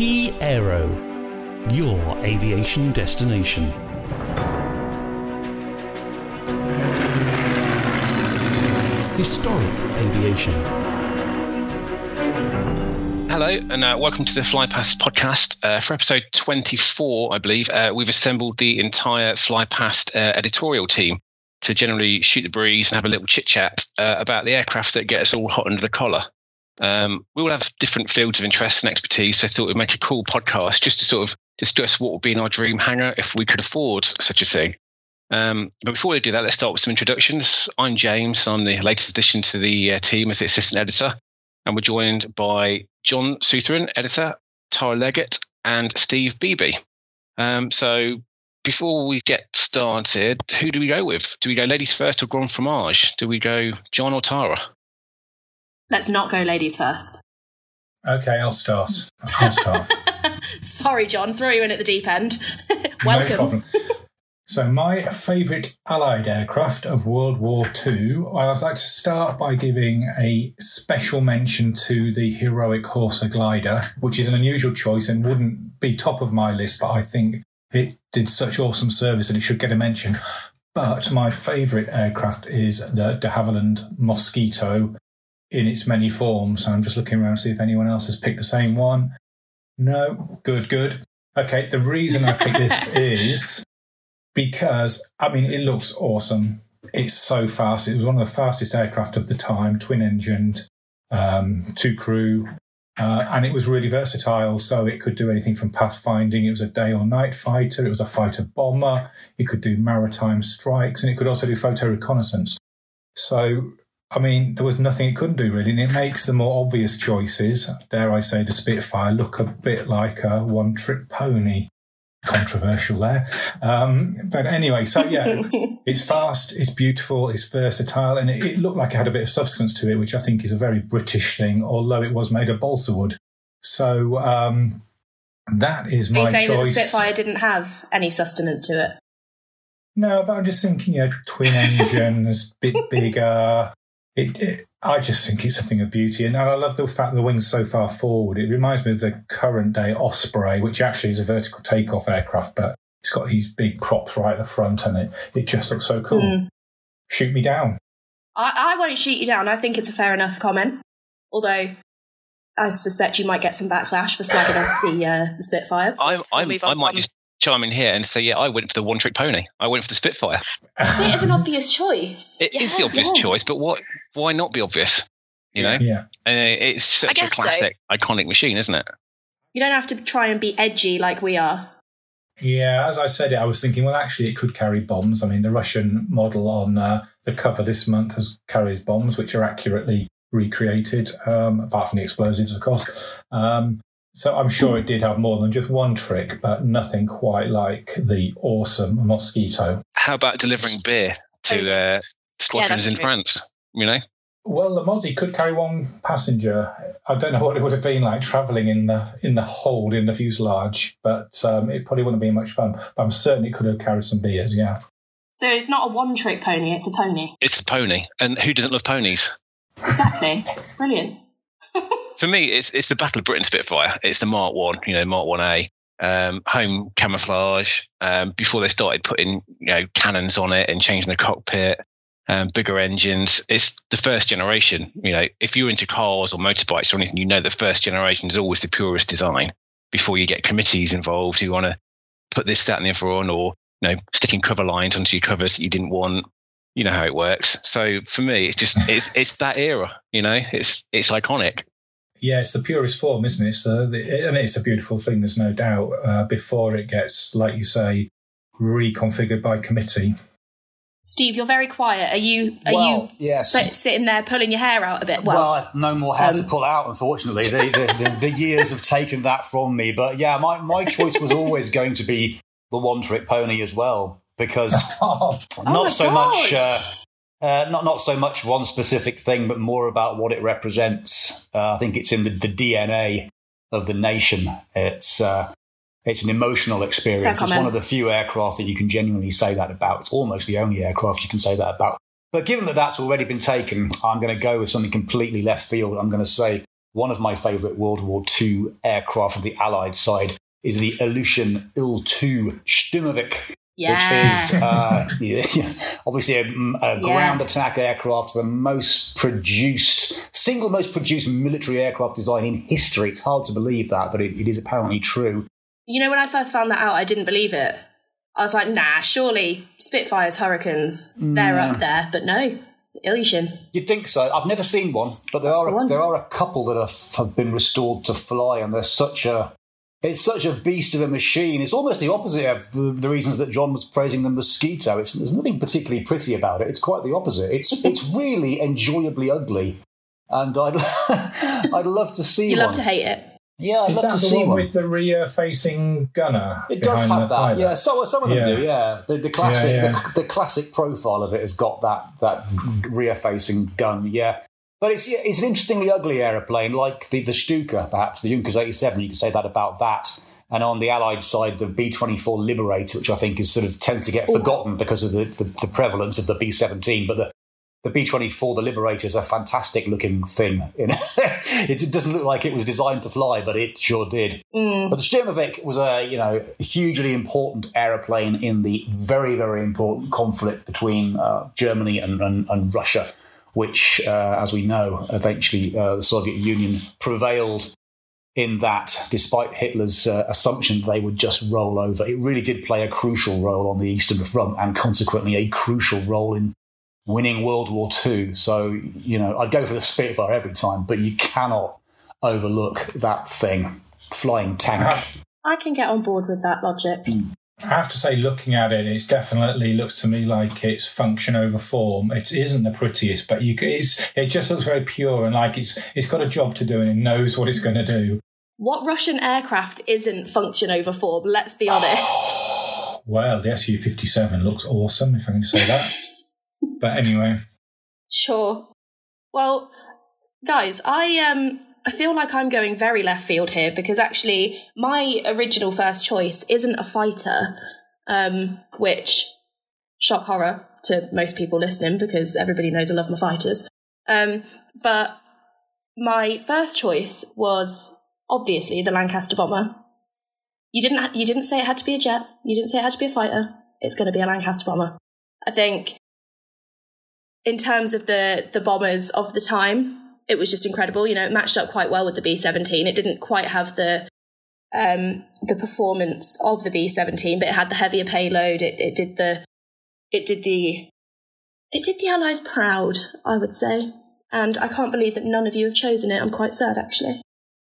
Key Aero, your aviation destination. Historic aviation. Hello, and uh, welcome to the FlyPast podcast. Uh, for episode 24, I believe, uh, we've assembled the entire FlyPast uh, editorial team to generally shoot the breeze and have a little chit chat uh, about the aircraft that get us all hot under the collar. Um, we all have different fields of interest and expertise, so I thought we'd make a cool podcast just to sort of discuss what would be in our dream hangar if we could afford such a thing. Um, but before we do that, let's start with some introductions. I'm James. I'm the latest addition to the uh, team as the assistant editor, and we're joined by John Sutherin, editor, Tara Leggett, and Steve Beebee. Um, so before we get started, who do we go with? Do we go ladies first or Grand Fromage? Do we go John or Tara? Let's not go ladies first. Okay, I'll start. I'll start. Sorry, John, throw you in at the deep end. no Welcome. problem. So, my favourite Allied aircraft of World War II, I'd like to start by giving a special mention to the heroic Horsa glider, which is an unusual choice and wouldn't be top of my list, but I think it did such awesome service and it should get a mention. But my favourite aircraft is the de Havilland Mosquito in its many forms. I'm just looking around to see if anyone else has picked the same one. No, good, good. Okay, the reason I picked this is because, I mean, it looks awesome. It's so fast. It was one of the fastest aircraft of the time, twin engined, um, two crew, uh, and it was really versatile. So it could do anything from pathfinding. It was a day or night fighter. It was a fighter bomber. It could do maritime strikes, and it could also do photo reconnaissance. So I mean, there was nothing it couldn't do really, and it makes the more obvious choices, dare I say, the Spitfire look a bit like a one trick pony. Controversial there. Um, but anyway, so yeah, it's fast, it's beautiful, it's versatile, and it, it, looked like it had a bit of substance to it, which I think is a very British thing, although it was made of balsa wood. So um, that is my Are you saying choice. that the Spitfire didn't have any sustenance to it? No, but I'm just thinking, yeah, twin engines, bit bigger. It, it, I just think it's a thing of beauty, and I love the fact the wing's so far forward. It reminds me of the current day Osprey, which actually is a vertical takeoff aircraft, but it's got these big props right at the front, and it it just looks so cool. Mm. Shoot me down. I, I won't shoot you down. I think it's a fair enough comment. Although I suspect you might get some backlash for slagging off the, uh, the Spitfire. I'm, I'm, I might just chime in here and say, yeah, I went for the one trick pony. I went for the Spitfire. Bit of an obvious choice. It is Yeah, the obvious yeah. choice, but what? Why not be obvious? You know, Yeah, uh, it's such a guess so. classic, iconic machine, isn't it? You don't have to try and be edgy like we are. yeah. As I said it, I was thinking, well, actually, it could carry bombs. I mean, the Russian model on uh, the cover this month has carries bombs, which are accurately recreated, um, apart from the explosives, of course. Um, so I'm sure it did have more than just one trick, but nothing quite like the awesome mosquito. How about delivering beer to uh, squadrons that's in true. France? You know, Well, the Mozzie could carry one passenger. I don't know what it would have been like travelling in the in the hold in the fuselage, but um, it probably wouldn't be much fun. But I'm certain it could have carried some beers. Yeah, So it's not a one trick pony, it's a pony. it's a pony, and who doesn't love ponies? Exactly. Brilliant. For me, it's it's the Battle of Britain Spitfire. It's the Mark One, you know, Mark One A. Um, home camouflage um, before they started putting you know cannons on it and changing the cockpit, um, bigger engines. It's the first generation. You know, if you're into cars or motorbikes or anything, you know the first generation is always the purest design. Before you get committees involved who want to put this, that, and the other on, or you know, sticking cover lines onto your covers that you didn't want. You know how it works. So for me, it's just it's it's that era. You know, it's it's iconic. yeah, it's the purest form, isn't it? So, the, and it's a beautiful thing. There's no doubt. Uh, before it gets, like you say, reconfigured by committee. Steve, you're very quiet. Are you are well, you yes. sit, sitting there pulling your hair out a bit? well, Well, I've no more hair to um, pull out, unfortunately. The, the, the, the years have taken that from me. But yeah, my, my choice was always going to be the one trick pony as well, because Oh, my not so much. Uh, uh, not not so much one specific thing, but more about what it represents. Uh, I think it's in the, the DNA of the nation. It's uh, it's an emotional experience. It's one of the few aircraft that you can genuinely say that about. It's almost the only aircraft you can say that about. But given that that's already been taken, I'm going to go with something completely left field. I'm going to say one of my favourite World War II aircraft from the Allied side is the Ilyushin Il-2 Sturmovik, Yeah. which is uh, yeah, obviously a, a ground Yes. attack aircraft, the most produced, single most produced military aircraft design in history. It's hard to believe that, but it, it is apparently true. You know, when I first found that out, I didn't believe it. I was like, nah, surely Spitfires, Hurricanes, they're up there. But no, Ilyushin. You'd think so. I've never seen one, but there That's the are one. there are a couple that have, have been restored to fly, and they're such a it's such a beast of a machine. It's almost the opposite of the, the reasons that John was praising the mosquito. It's there's nothing particularly pretty about it. It's quite the opposite. It's it's really enjoyably ugly, and I'd I'd love to see You one. love to hate it. yeah, I'd Is love that to the see one, one. with the rear facing gunner? It does have that, pilot? yeah. So some of them Yeah. do, yeah. The, the classic, Yeah, yeah. The, the classic profile of it has got that that rear-facing gun, yeah. But it's it's an interestingly ugly aeroplane, like the the Stuka, perhaps the Junkers 87. You could say that about that. And on the Allied side, the B-24 Liberator, which I think is sort of tends to get forgotten because of the, the, the prevalence of the B-17. But the the B-24, the Liberator, is a fantastic looking thing. It doesn't look like it was designed to fly, but it sure did. But the Sturmovik was a you know hugely important aeroplane in the very very important conflict between uh, Germany and, and, and Russia, which, uh, as we know, eventually uh, the Soviet Union prevailed in that, despite Hitler's uh, assumption that they would just roll over. It really did play a crucial role on the Eastern Front, and consequently a crucial role in winning World War II. So you know, I'd go for the Spitfire every time, but you cannot overlook that thing. Flying tank. I can get on board with that logic. I have to say, looking at it, it's definitely looks to me like it's function over form. It isn't the prettiest, but you, it's it just looks very pure and like it's it's got a job to do and it knows what it's going to do. What Russian aircraft isn't function over form? Let's be honest. Well, the Su fifty seven looks awesome, if I can say that. but anyway, Sure. Well, guys, I um I feel like I'm going very left field here because actually my original first choice isn't a fighter, um, which shock horror to most people listening because everybody knows I love my fighters. Um, but my first choice was obviously the Lancaster bomber. You didn't you didn't say it had to be a jet. You didn't say it had to be a fighter. It's going to be a Lancaster bomber. I think in terms of the the bombers of the time, it was just incredible. You know, it matched up quite well with the B seventeen. It didn't quite have the um, the performance of the B seventeen, but it had the heavier payload. It it did the it did the it did the Allies proud, I would say. And I can't believe that none of you have chosen it. I'm quite sad, actually.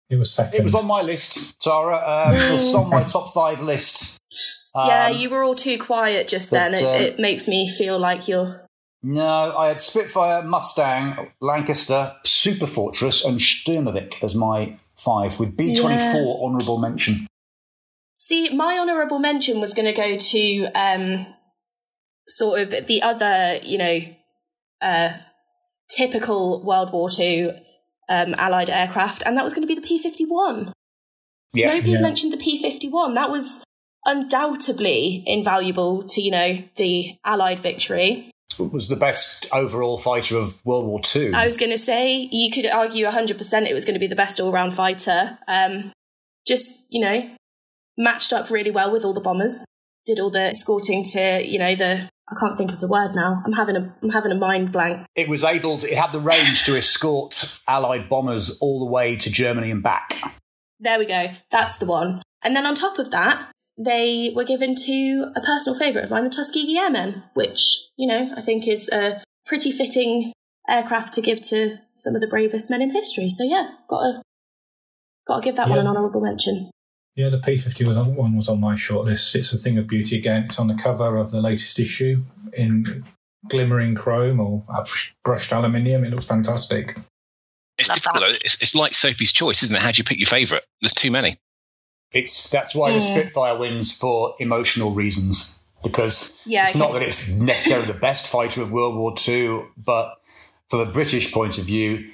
it was second. It was on my list, Tara. Uh, it was on my top five list. yeah, Um, you were all too quiet just then. It, um, it makes me feel like you're. No, I had Spitfire, Mustang, Lancaster, Super Fortress, and Sturmovik as my five, with B24 Yeah. honourable mention. See, my honourable mention was going to go to um, sort of the other, you know, uh, typical World War II um, Allied aircraft, and that was going to be the P 51. Yeah, Nobody's Yeah. mentioned the P 51. That was undoubtedly invaluable to, you know, the Allied victory. Was the best overall fighter of World War II. I was going to say, you could argue 100% it was going to be the best all round fighter. Um, just, you know, matched up really well with all the bombers. Did all the escorting to, you know, the. I can't think of the word now. I'm having a I'm having a mind blank. It was able to, it had the range to escort Allied bombers all the way to Germany and back. There we go. That's the one. And then on top of that, they were given to a personal favourite of mine, the Tuskegee Airmen, which, you know, I think is a pretty fitting aircraft to give to some of the bravest men in history. So yeah, gotta gotta give that one an honourable mention. Yeah, the P fifty was on, one was on my shortlist. It's a thing of beauty again. It's on the cover of the latest issue in glimmering chrome or uh, brushed aluminium. It looks fantastic. It's Love difficult. though. It's, it's like Sophie's choice, isn't it? How do you pick your favourite? There's too many. It's that's why the Spitfire wins for emotional reasons because Yeah, it's not that it's necessarily the best fighter of World War II, but from a British point of view,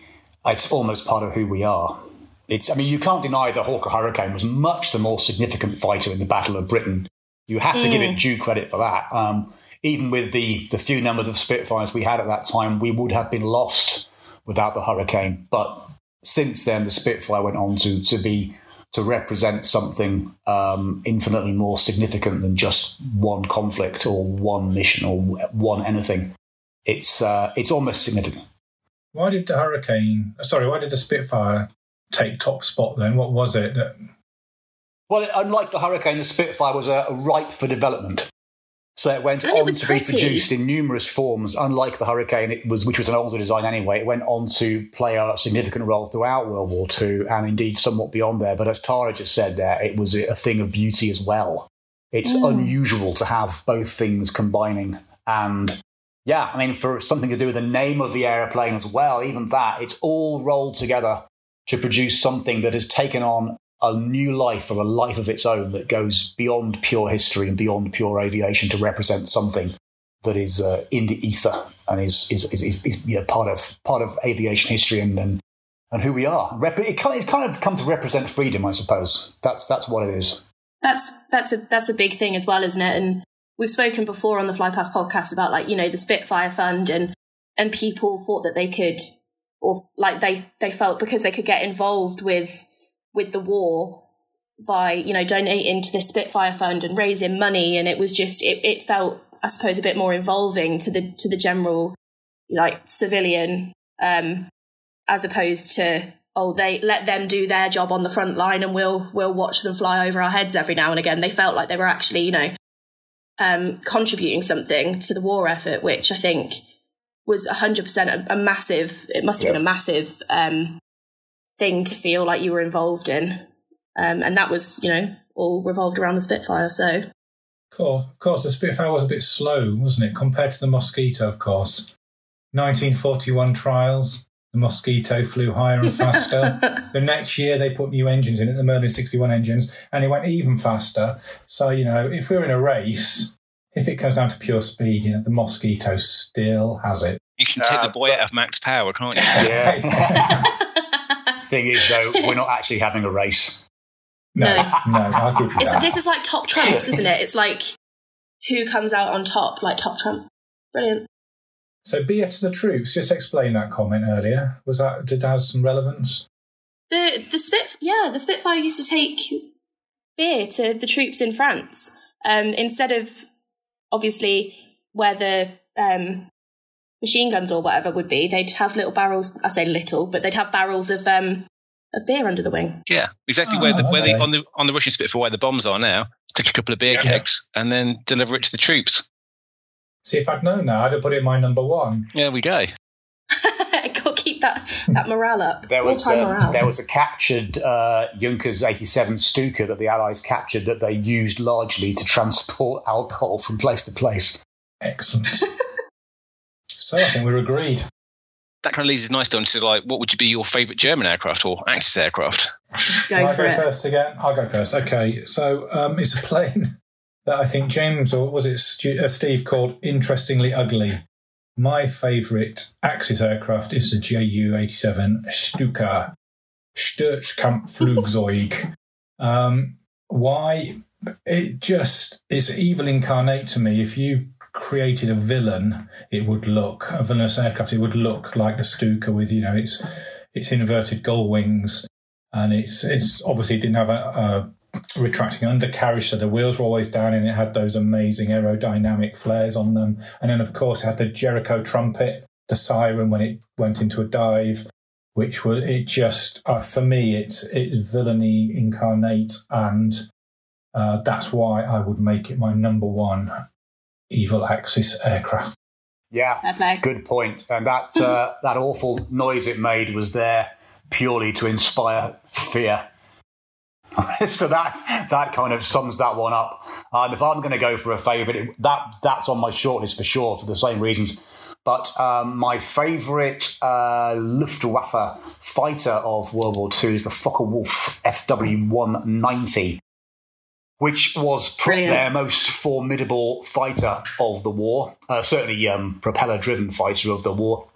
it's almost part of who we are. It's I mean you can't deny that Hawker Hurricane was much the more significant fighter in the Battle of Britain. You have to give it due credit for that. Um, even with the the few numbers of Spitfires we had at that time, we would have been lost without the Hurricane. But since then, the Spitfire went on to to be to represent something um, infinitely more significant than just one conflict or one mission or one anything. It's uh, it's almost significant. Why did the Hurricane? Sorry, why did the Spitfire take top spot then? What was it? That, Well, unlike the Hurricane, the Spitfire was uh, ripe for development. So it went And on was to pretty. be produced in numerous forms. Unlike the Hurricane, it was which was an older design anyway. It went on to play a significant role throughout World War II and indeed somewhat beyond there. But as Tara just said, there it was a thing of beauty as well. It's mm. unusual to have both things combining, and yeah, I mean for something to do with the name of the aeroplane as well. Even that, it's all rolled together to produce something that has taken on a new life or a life of its own that goes beyond pure history and beyond pure aviation to represent something that is uh, in the ether and is is is, is, is you know, part of part of aviation history and and, and who we are. Rep- it kind, it's kind of come to represent freedom, I suppose. That's that's what it is. That's that's a that's a big thing as well, isn't it? And we've spoken before on the FlyPast podcast about like you know the Spitfire Fund and and people thought that they could or like they they felt because they could get involved with with the war by you know donating to the Spitfire Fund and raising money, and it was just it, it felt I suppose a bit more involving to the to the general like civilian um as opposed to oh they let them do their job on the front line and we'll we'll watch them fly over our heads every now and again. They felt like they were actually you know um contributing something to the war effort which i think was 100% a, a massive it must have been a massive um thing to feel like you were involved in um and that was you know all revolved around the spitfire so Cool. Of course, the Spitfire was a bit slow, wasn't it, compared to the Mosquito, of course. 1941 trials, the Mosquito flew higher and faster. the next year, they put new engines in it, the Merlin 61 engines, and it went even faster. So, you know, if we're in a race, if it comes down to pure speed, you know, the Mosquito still has it. You can take Uh, the boy out of max power, can't you? Yeah. Thing is, though, we're not actually having a race. No, No. no, I'll give you It's, that. this is like top trumps, isn't it? It's like who comes out on top, like top trump. Brilliant. So, beer to the troops, just explain that comment earlier. Was that, did that have some relevance? The the Spit yeah, the Spitfire used to take beer to the troops in France. Um, instead of obviously where the um, machine guns or whatever would be, they'd have little barrels. I say little, but they'd have barrels of um, of beer under the wing. Yeah, exactly Oh, where the where the on the on the Russian Spitfire where the bombs are now. Take a couple of beer Yeah. kegs and then deliver it to the troops. See, if I'd known that, I'd have put it in my number one. There we go. Got to keep that that morale up. There was um, morale. there was a captured uh, Junkers 87 Stuka that the Allies captured that they used largely to transport alcohol from place to place. Excellent. So, I think we're agreed. That kind of leads us nicely on to like, what would be your favourite German aircraft or Axis aircraft? Go Shall I for go it. first again? I'll go first. Okay, so um, it's a plane that I think James or was it Stu- uh, Steve called interestingly ugly. My favourite Axis aircraft is the Ju eighty seven Stuka Sturzkampfflugzeug. um, why? It just it's evil incarnate to me. If you created a villain, it would look a villainous aircraft. It would look like the Stuka with you know its its inverted gull wings and it's it's obviously didn't have a, a retracting undercarriage, so the wheels were always down, and it had those amazing aerodynamic flares on them. And then, of course, it had the Jericho trumpet, the siren when it went into a dive, which was it just uh, for me, it's it's villainy incarnate, and uh, that's why I would make it my number one evil Axis aircraft. Yeah, Fair good point. And that uh, that awful noise it made was there purely to inspire fear. so that that kind of sums that one up. And if I'm going to go for a favourite, that that's on my shortlist for sure for the same reasons. But um, my favourite uh, Luftwaffe fighter of World War II is the Focke-Wulf FW-190, which was Brilliant. their most formidable fighter of the war. Uh, certainly, um, propeller-driven fighter of the war.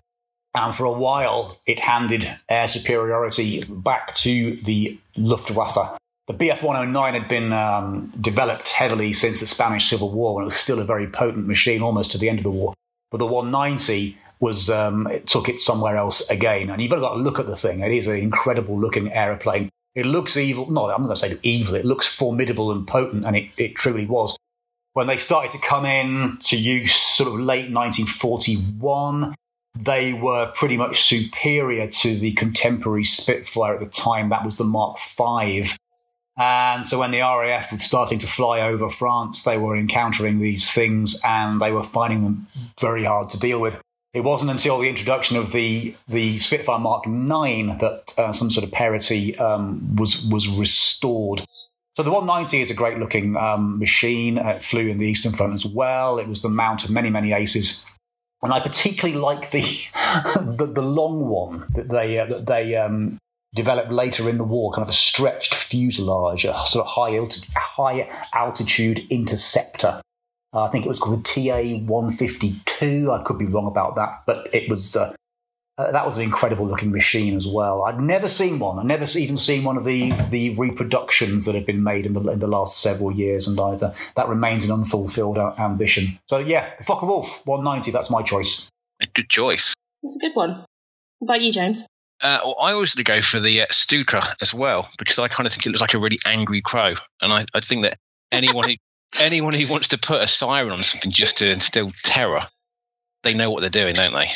And for a while, it handed air superiority back to the Luftwaffe. The Bf 109 had been um, developed heavily since the Spanish Civil War, and it was still a very potent machine almost to the end of the war. But the 190 was um, it took it somewhere else again. And you've got to look at the thing. It is an incredible looking aeroplane. It looks evil. No, I'm not going to say evil. It looks formidable and potent, and it, it truly was. When they started to come in to use sort of late 1941, they were pretty much superior to the contemporary Spitfire at the time. That was the Mark V. And so when the RAF was starting to fly over France, they were encountering these things and they were finding them very hard to deal with. It wasn't until the introduction of the the Spitfire Mark IX that uh, some sort of parity um, was was restored. So the 190 is a great looking um, machine. Uh, it flew in the Eastern Front as well. It was the mount of many many aces, and I particularly like the the, the long one that they uh, that they um, developed later in the war, kind of a stretched fuselage, a sort of high altitude, high altitude interceptor. Uh, I think it was called the TA 152. I could be wrong about that, but it was uh, uh, that was an incredible looking machine as well. I'd never seen one. I've never even seen one of the the reproductions that have been made in the in the last several years, and either that remains an unfulfilled ambition. So yeah, the Focke Wulf 190. That's my choice. A good choice. It's a good one. What about you, James? Uh, well, I always go for the uh, Stuka as well because I kind of think it looks like a really angry crow, and I, I think that anyone who anyone who wants to put a siren on something just to instill terror, they know what they're doing, don't they?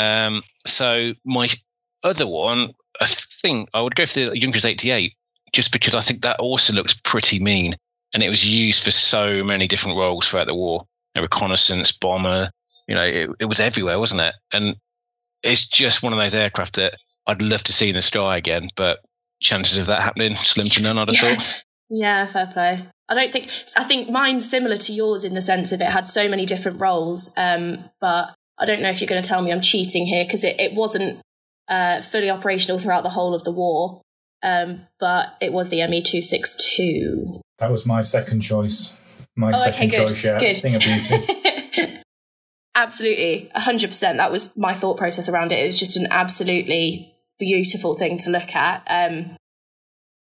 Um, so my other one, I think I would go for the Junkers 88, just because I think that also looks pretty mean, and it was used for so many different roles throughout the war, a reconnaissance bomber. You know, it, it was everywhere, wasn't it? And it's just one of those aircraft that I'd love to see in the sky again, but chances of that happening slim to none. I'd have yeah. thought. Yeah, fair play. I don't think I think mine's similar to yours in the sense of it had so many different roles. Um, but I don't know if you're going to tell me I'm cheating here because it, it wasn't uh, fully operational throughout the whole of the war. Um, but it was the ME two six two. That was my second choice. My oh, second okay, choice. Yeah, good. thing of beauty. absolutely, hundred percent. That was my thought process around it. It was just an absolutely beautiful thing to look at. Um,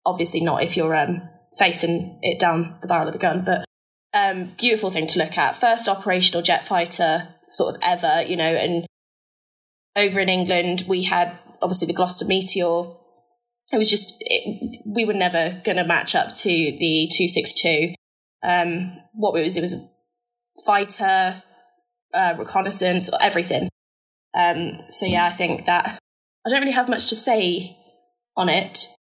obviously, not if you're um, facing it down the barrel of the gun, but um, beautiful thing to look at. First operational jet fighter sort of ever, you know, and over in England we had obviously the Gloster Meteor. It was just it, we were never going to match up to the two six two. Um, what it was, it was a fighter, uh, reconnaissance, everything. Um, so yeah, I think that I don't really have much to say on it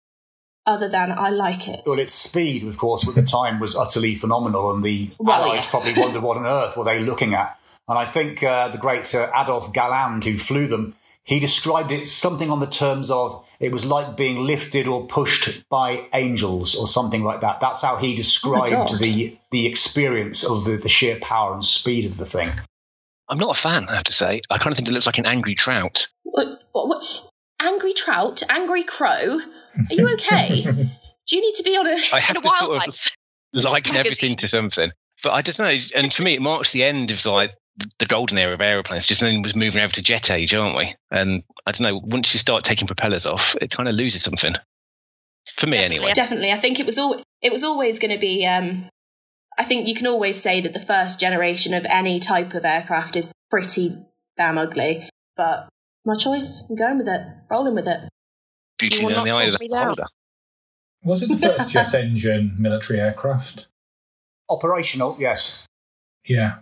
other than I like it. Well, its speed, of course, at the time was utterly phenomenal, and the Well, Allies yeah. probably wondered what on earth were they looking at. And I think uh, the great uh, Adolf Galland, who flew them, he described it something on the terms of it was like being lifted or pushed by angels or something like that. That's how he described God. the the experience of the, the sheer power and speed of the thing. I'm not a fan, I have to say. I kind of think it looks like an angry trout. What, what, what? Angry trout, angry crow. Are you okay? Do you need to be on a? I have in a to sort of wildlife. liken everything to something. But I just know, and for me, it marks the end of like the golden era of aeroplanes. Just then was moving over to jet age, aren't we? And I don't know. Once you start taking propellers off, it kind of loses something. For me, Definitely. anyway. Definitely, I think it was all. It was always going to be. Um, I think you can always say that the first generation of any type of aircraft is pretty damn ugly. But my choice. I'm going with it. Rolling with it. Beauty will in the eye of the beholder. was it the first jet engine military aircraft? Operational, yes. Yeah,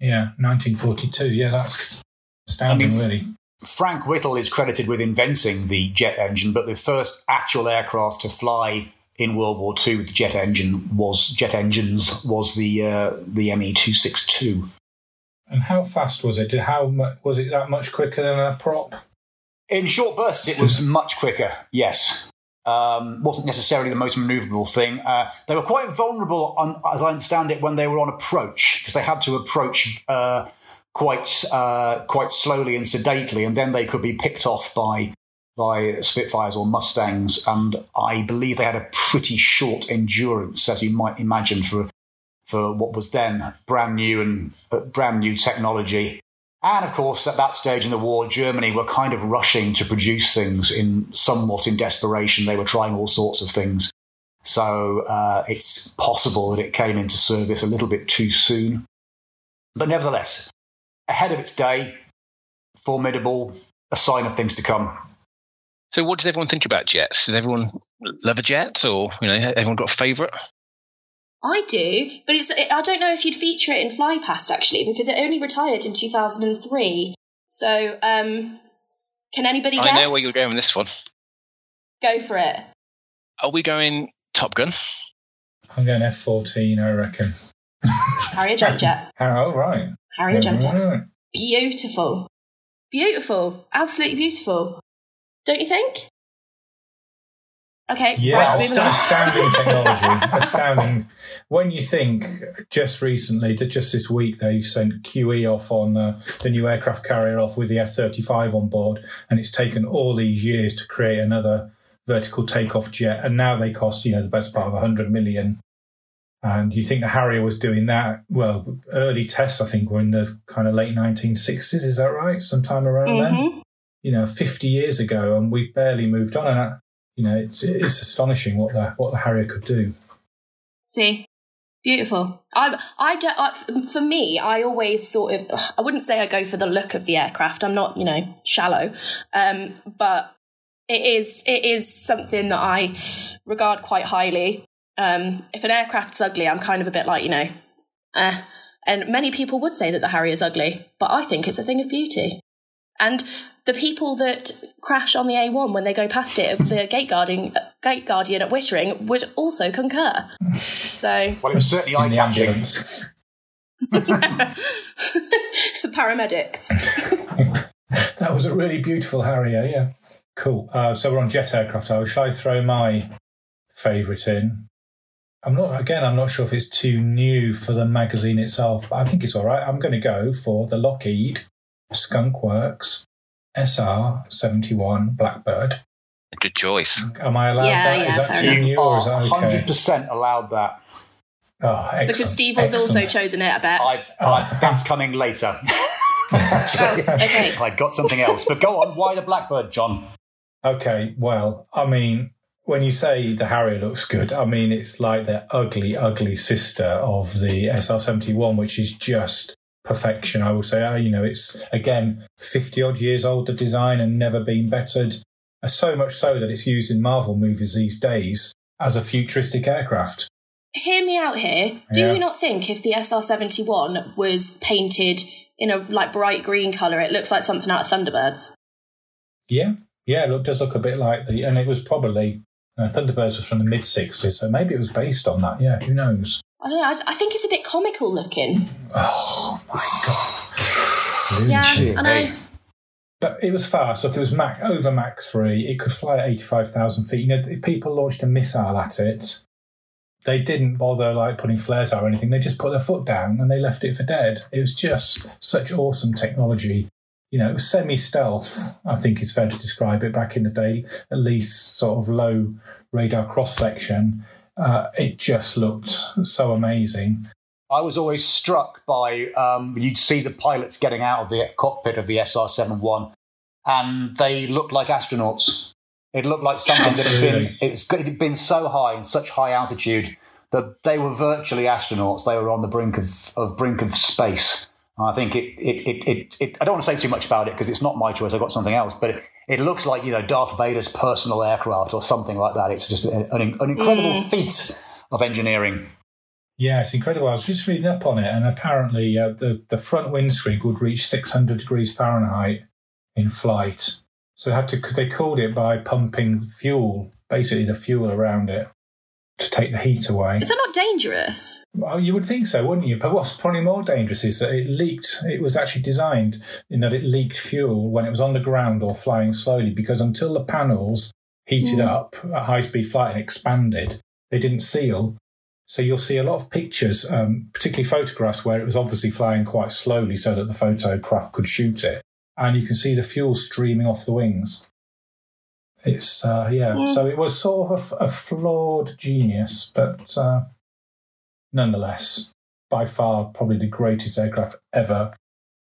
yeah, 1942. Yeah, that's astounding, I mean, really. Frank Whittle is credited with inventing the jet engine, but the first actual aircraft to fly in World War II with the jet engine was jet engines was the uh, the ME two six two. And how fast was it? How much was it that much quicker than a prop? In short bursts, it was much quicker. Yes, um, wasn't necessarily the most manoeuvrable thing. Uh, they were quite vulnerable, on, as I understand it, when they were on approach because they had to approach uh, quite uh, quite slowly and sedately, and then they could be picked off by by Spitfires or Mustangs. And I believe they had a pretty short endurance, as you might imagine, for for what was then brand new and uh, brand new technology. And of course, at that stage in the war, Germany were kind of rushing to produce things in somewhat in desperation. They were trying all sorts of things. So uh, it's possible that it came into service a little bit too soon. But nevertheless, ahead of its day, formidable, a sign of things to come. So, what does everyone think about jets? Does everyone love a jet, or you know, everyone got a favourite? I do, but it's I don't know if you'd feature it in Flypast actually because it only retired in 2003. So, um, can anybody guess? I know where you're going with this one. Go for it. Are we going Top Gun? I'm going F14, I reckon. Harrier jump jet. oh, right. Harrier jump jet. Right. Beautiful. Beautiful. Absolutely beautiful. Don't you think? Okay. Yeah, right, ast- astounding technology. astounding. When you think just recently, just this week, they've sent QE off on uh, the new aircraft carrier off with the F 35 on board, and it's taken all these years to create another vertical takeoff jet, and now they cost, you know, the best part of 100 million. And you think the Harrier was doing that? Well, early tests, I think, were in the kind of late 1960s. Is that right? Sometime around then? Mhm. You know, 50 years ago, and we've barely moved on. And I, you know, it's it's astonishing what the what the Harrier could do. See, beautiful. I, I don't. I, for me, I always sort of. I wouldn't say I go for the look of the aircraft. I'm not, you know, shallow. Um, but it is it is something that I regard quite highly. Um, if an aircraft's ugly, I'm kind of a bit like, you know, eh. And many people would say that the Harrier's ugly, but I think it's a thing of beauty. And the people that crash on the A1 when they go past it, the gate guarding gate guardian at Wittering would also concur. So Well, it was certainly eye the catching. paramedics. That was a really beautiful Harrier, yeah. Cool. Uh, so we're on jet aircraft. Oh, shall I throw my favourite in? I'm not, again, I'm not sure if it's too new for the magazine itself, but I think it's all right. I'm going to go for the Lockheed Skunk Works SR 71 Blackbird. Good choice. Am I allowed Yeah, that? Is yeah, that fair too new or is oh, that okay? 100% allowed that. Oh, excellent. because Steve has also chosen it, I bet. I've, Oh. I, that's coming later. Oh, okay. I'd got something else. But go on. Why the Blackbird, John? Okay, well, I mean, when you say the Harrier looks good, I mean, it's like the ugly, ugly sister of the SR 71, which is just perfection, I will say. Uh, You know, it's, again, 50 odd years old, the design, and never been bettered. So much so that it's used in Marvel movies these days as a futuristic aircraft. Hear me out here. Do Yeah. you not think if the SR seventy one was painted in a like bright green colour, it looks like something out of Thunderbirds? Yeah, yeah, it does look a bit like the, and it was probably, uh, Thunderbirds was from the mid 60s, so maybe it was based on that. Yeah, who knows? I don't know. I, I think it's a bit comical looking. Oh my God. Yeah, Luigi. I. But it was fast. Look, it was Mach over Mach three. It could fly at eighty five thousand feet. You know, if people launched a missile at it, they didn't bother like putting flares out or anything. They just put their foot down and they left it for dead. It was just such awesome technology. You know, it was semi stealth. I think is fair to describe it. Back in the day, at least sort of low radar cross section. Uh, it just looked so amazing. I was always struck by um, you'd see the pilots getting out of the cockpit of the SR 71 and they looked like astronauts. It looked like something that had been, it had been so high in such high altitude that they were virtually astronauts. They were on the brink of, of brink of space. I think it, it, it, it, it, I don't want to say too much about it because it's not my choice. I've got something else, but it, it looks like, you know, Darth Vader's personal aircraft or something like that. It's just an, an, an incredible feat of engineering. Yeah, it's incredible. I was just reading up on it, and apparently uh, the the front windscreen could reach 600 degrees Fahrenheit in flight. So they had to they cooled it by pumping fuel, basically the fuel around it, to take the heat away. Is that not dangerous? Well, you would think so, wouldn't you? But what's probably more dangerous is that it leaked. It was actually designed in that it leaked fuel when it was on the ground or flying slowly, because until the panels heated up at high speed flight and expanded, they didn't seal. So you'll see a lot of pictures, um, particularly photographs, where it was obviously flying quite slowly so that the photocraft could shoot it, and you can see the fuel streaming off the wings. It's uh, yeah. Mm. So it was sort of a, a flawed genius, but uh, nonetheless, by far probably the greatest aircraft ever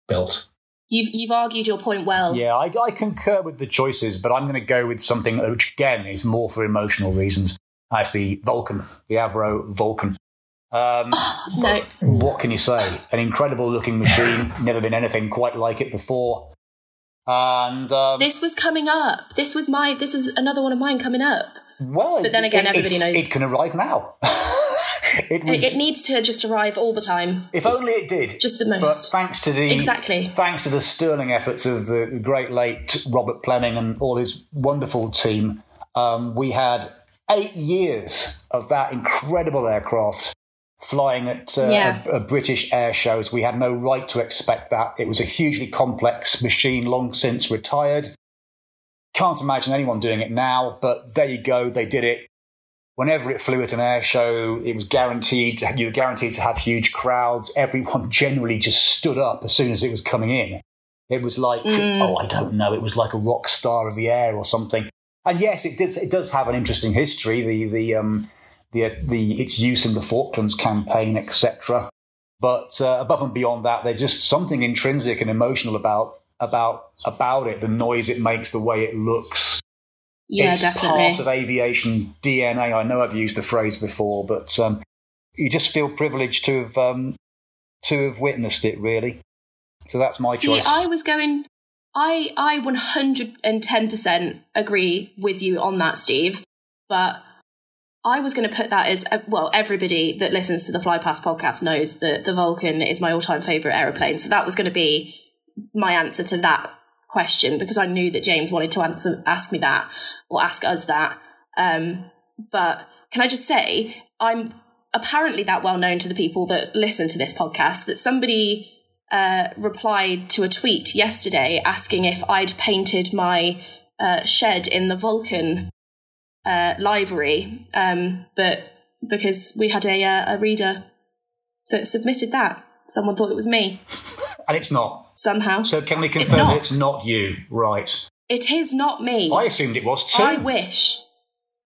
built. You've you've argued your point well. Yeah, I, I concur with the choices, but I'm going to go with something which, again, is more for emotional reasons. That's the Vulcan, the Avro Vulcan. Um, No, what can you say? An incredible looking machine, never been anything quite like it before. And um, This was coming up. This was my. This is another one of mine coming up. well, but then again, everybody knows- it can arrive now. it was. It, it needs to just arrive all the time. if only it did. just the But most. thanks to the Exactly. thanks to the sterling efforts of the great late Robert Pleming and all his wonderful team, um, we had eight years of that incredible aircraft flying at uh, Yeah. a, a British air shows. We had no right to expect that. It was a hugely complex machine, long since retired. Can't imagine anyone doing it now, but there you go. They did it. Whenever it flew at an air show, it was guaranteed. To, you were guaranteed to have huge crowds. Everyone generally just stood up as soon as it was coming in. It was like, oh, I don't know. It was like a rock star of the air or something. And yes, it does. It does have an interesting history. The the um the the its use in the Falklands campaign, etc. But uh, above and beyond that, there's just something intrinsic and emotional about about about it. The noise it makes, the way it looks. Yeah, it's definitely. part of aviation DNA. I know I've used the phrase before, but um, you just feel privileged to have um, to have witnessed it. Really, so that's my See, choice. I was going. I I one hundred and ten percent agree with you on that, Steve. But I was going to put that as uh, well. Everybody that listens to the Fly Past podcast knows that the Vulcan is my all-time favorite aeroplane. So that was going to be my answer to that question because I knew that James wanted to answer, ask me that or ask us that. Um, but can I just say, I'm apparently that well known to the people that listen to this podcast that somebody uh, replied to a tweet yesterday asking if I'd painted my uh, shed in the Vulcan uh, livery, um, but because we had a, uh, a reader that submitted that, someone thought it was me and it's not. somehow. So can we confirm not. it's not you? Right. It is not me. I assumed it was too. I wish.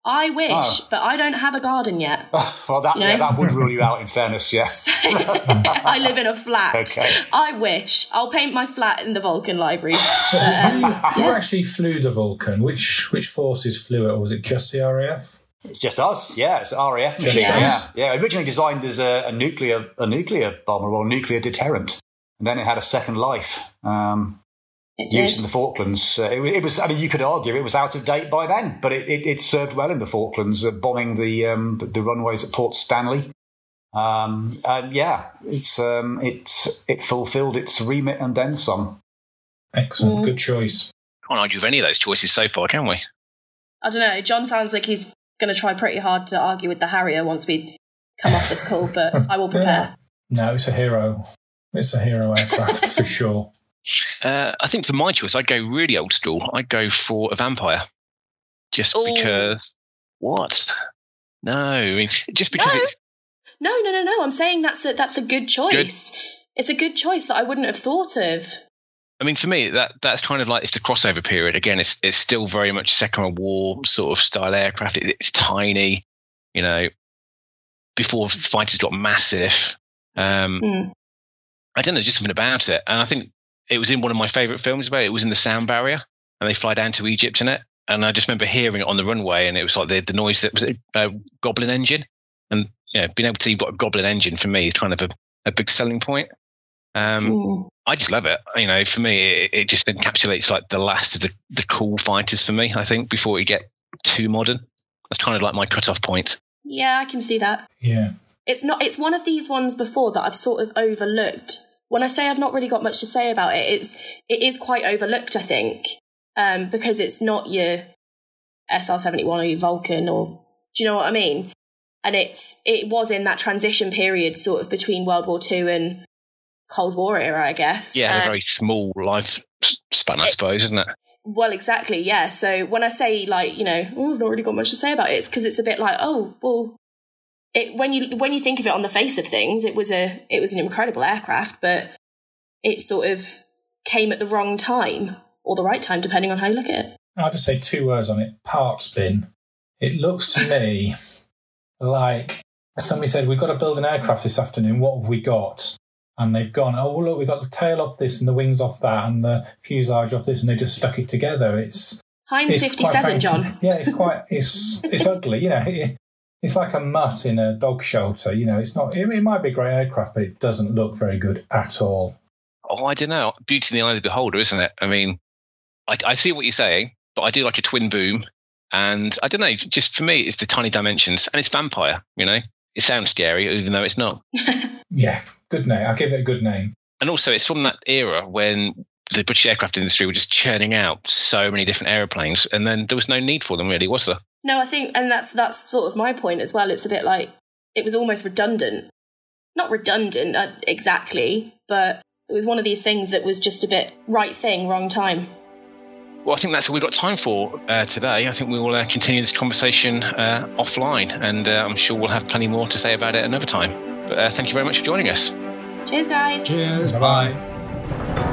I wish, Oh. but I don't have a garden yet. well, that You yeah, that would rule you out. In fairness, yeah. I live in a flat. Okay. I wish. I'll paint my flat in the Vulcan library. So who, who actually flew the Vulcan? Which which forces flew it, or was it just the RAF? It's just us, yeah. It's an RAF Just machine, us. yeah, yeah. Originally designed as a, a nuclear a nuclear bomber or nuclear deterrent, and then it had a second life. Um, It used in the Falklands. Uh, it, it was. I mean, you could argue it was out of date by then, but it, it, it served well in the Falklands, uh, bombing the, um, the the runways at Port Stanley. Um, and yeah, it's um, it's it fulfilled its remit and then some. Excellent, Mm. good choice. Can't argue with any of those choices so far, can we? I don't know. John sounds like he's going to try pretty hard to argue with the Harrier once we come off this call, but I will prepare. No, it's a hero. It's a hero aircraft for sure. Uh, I think for my choice, I'd go really old school. I'd go for a vampire, just Ooh. because. What? No, I mean, just because No. it, No, no, no, no. I'm saying that's a that's a good good. choice. It's a good choice that I wouldn't have thought of. I mean, for me, that that's kind of like it's the crossover period. Again, it's it's still very much Second World War sort of style aircraft. It, it's tiny, you know, before fighters got massive. Um, Hmm. I don't know, just something about it. And I think it was in one of my favorite films about it. It was in the Sound Barrier, and they fly down to Egypt in it. And I just remember hearing it on the runway, and it was like the, the noise that was a uh, Goblin engine. And you know, being able to see you've got a Goblin engine for me is kind of a, a big selling point. Um, Hmm. I just love it. You know, for me, it, it just encapsulates like the last of the, the cool fighters for me. I think before we get too modern, that's kind of like my cutoff point. Yeah, I can see that. Yeah. It's not. It's one of these ones before that I've sort of overlooked. When I say I've not really got much to say about it, it's it is quite overlooked. I think um, because it's not your SR seventy one or your Vulcan or do you know what I mean? And it's it was in that transition period, sort of between World War Two and Cold War era, I guess. Yeah, Uh, a very small life span, I suppose, isn't it? Well, exactly, yeah. So when I say like, you know, oh, I've not really got much to say about it, it's because it's a bit like, oh, well, it when you when you think of it on the face of things, it was a it was an incredible aircraft, but it sort of came at the wrong time or the right time, depending on how you look at it. I'll just say two words on it. Parts bin. It looks to me like somebody said, We've got to build an aircraft this afternoon. What have we got? And they've gone, Oh, well, look, we've got the tail off this and the wings off that and the fuselage off this, and they just stuck it together. It's Heinz it's fifty quite seven, frankly- John. Yeah, it's quite it's it's ugly. You know, it, it's like a mutt in a dog shelter. You know, it's not. It, it might be a great aircraft, but it doesn't look very good at all. Oh, I don't know. Beauty in the eye of the beholder, isn't it? I mean, I, I see what you're saying, but I do like a twin boom. And I don't know, just for me, it's the tiny dimensions and it's vampire, you know? It sounds scary, even though it's not. Yeah, good name. I'll give it a good name. And also, it's from that era when the British aircraft industry were just churning out so many different aeroplanes, and then there was no need for them, really, was there? No, I think, and that's that's sort of my point as well. It's a bit like it was almost redundant. Not redundant uh, exactly, but it was one of these things that was just a bit right thing, wrong time. Well, I think that's all we've got time for uh, today. I think we will uh, continue this conversation uh, offline, and uh, I'm sure we'll have plenty more to say about it another time. But uh, thank you very much for joining us. Cheers, guys. Cheers. Bye.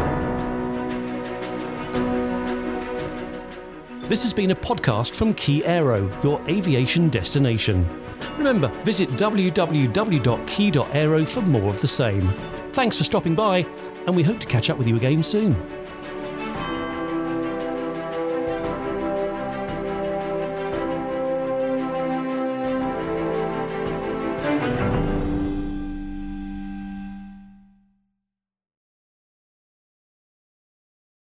This has been a podcast from Key Aero, your aviation destination. Remember, visit www.key.aero for more of the same. Thanks for stopping by, and we hope to catch up with you again soon.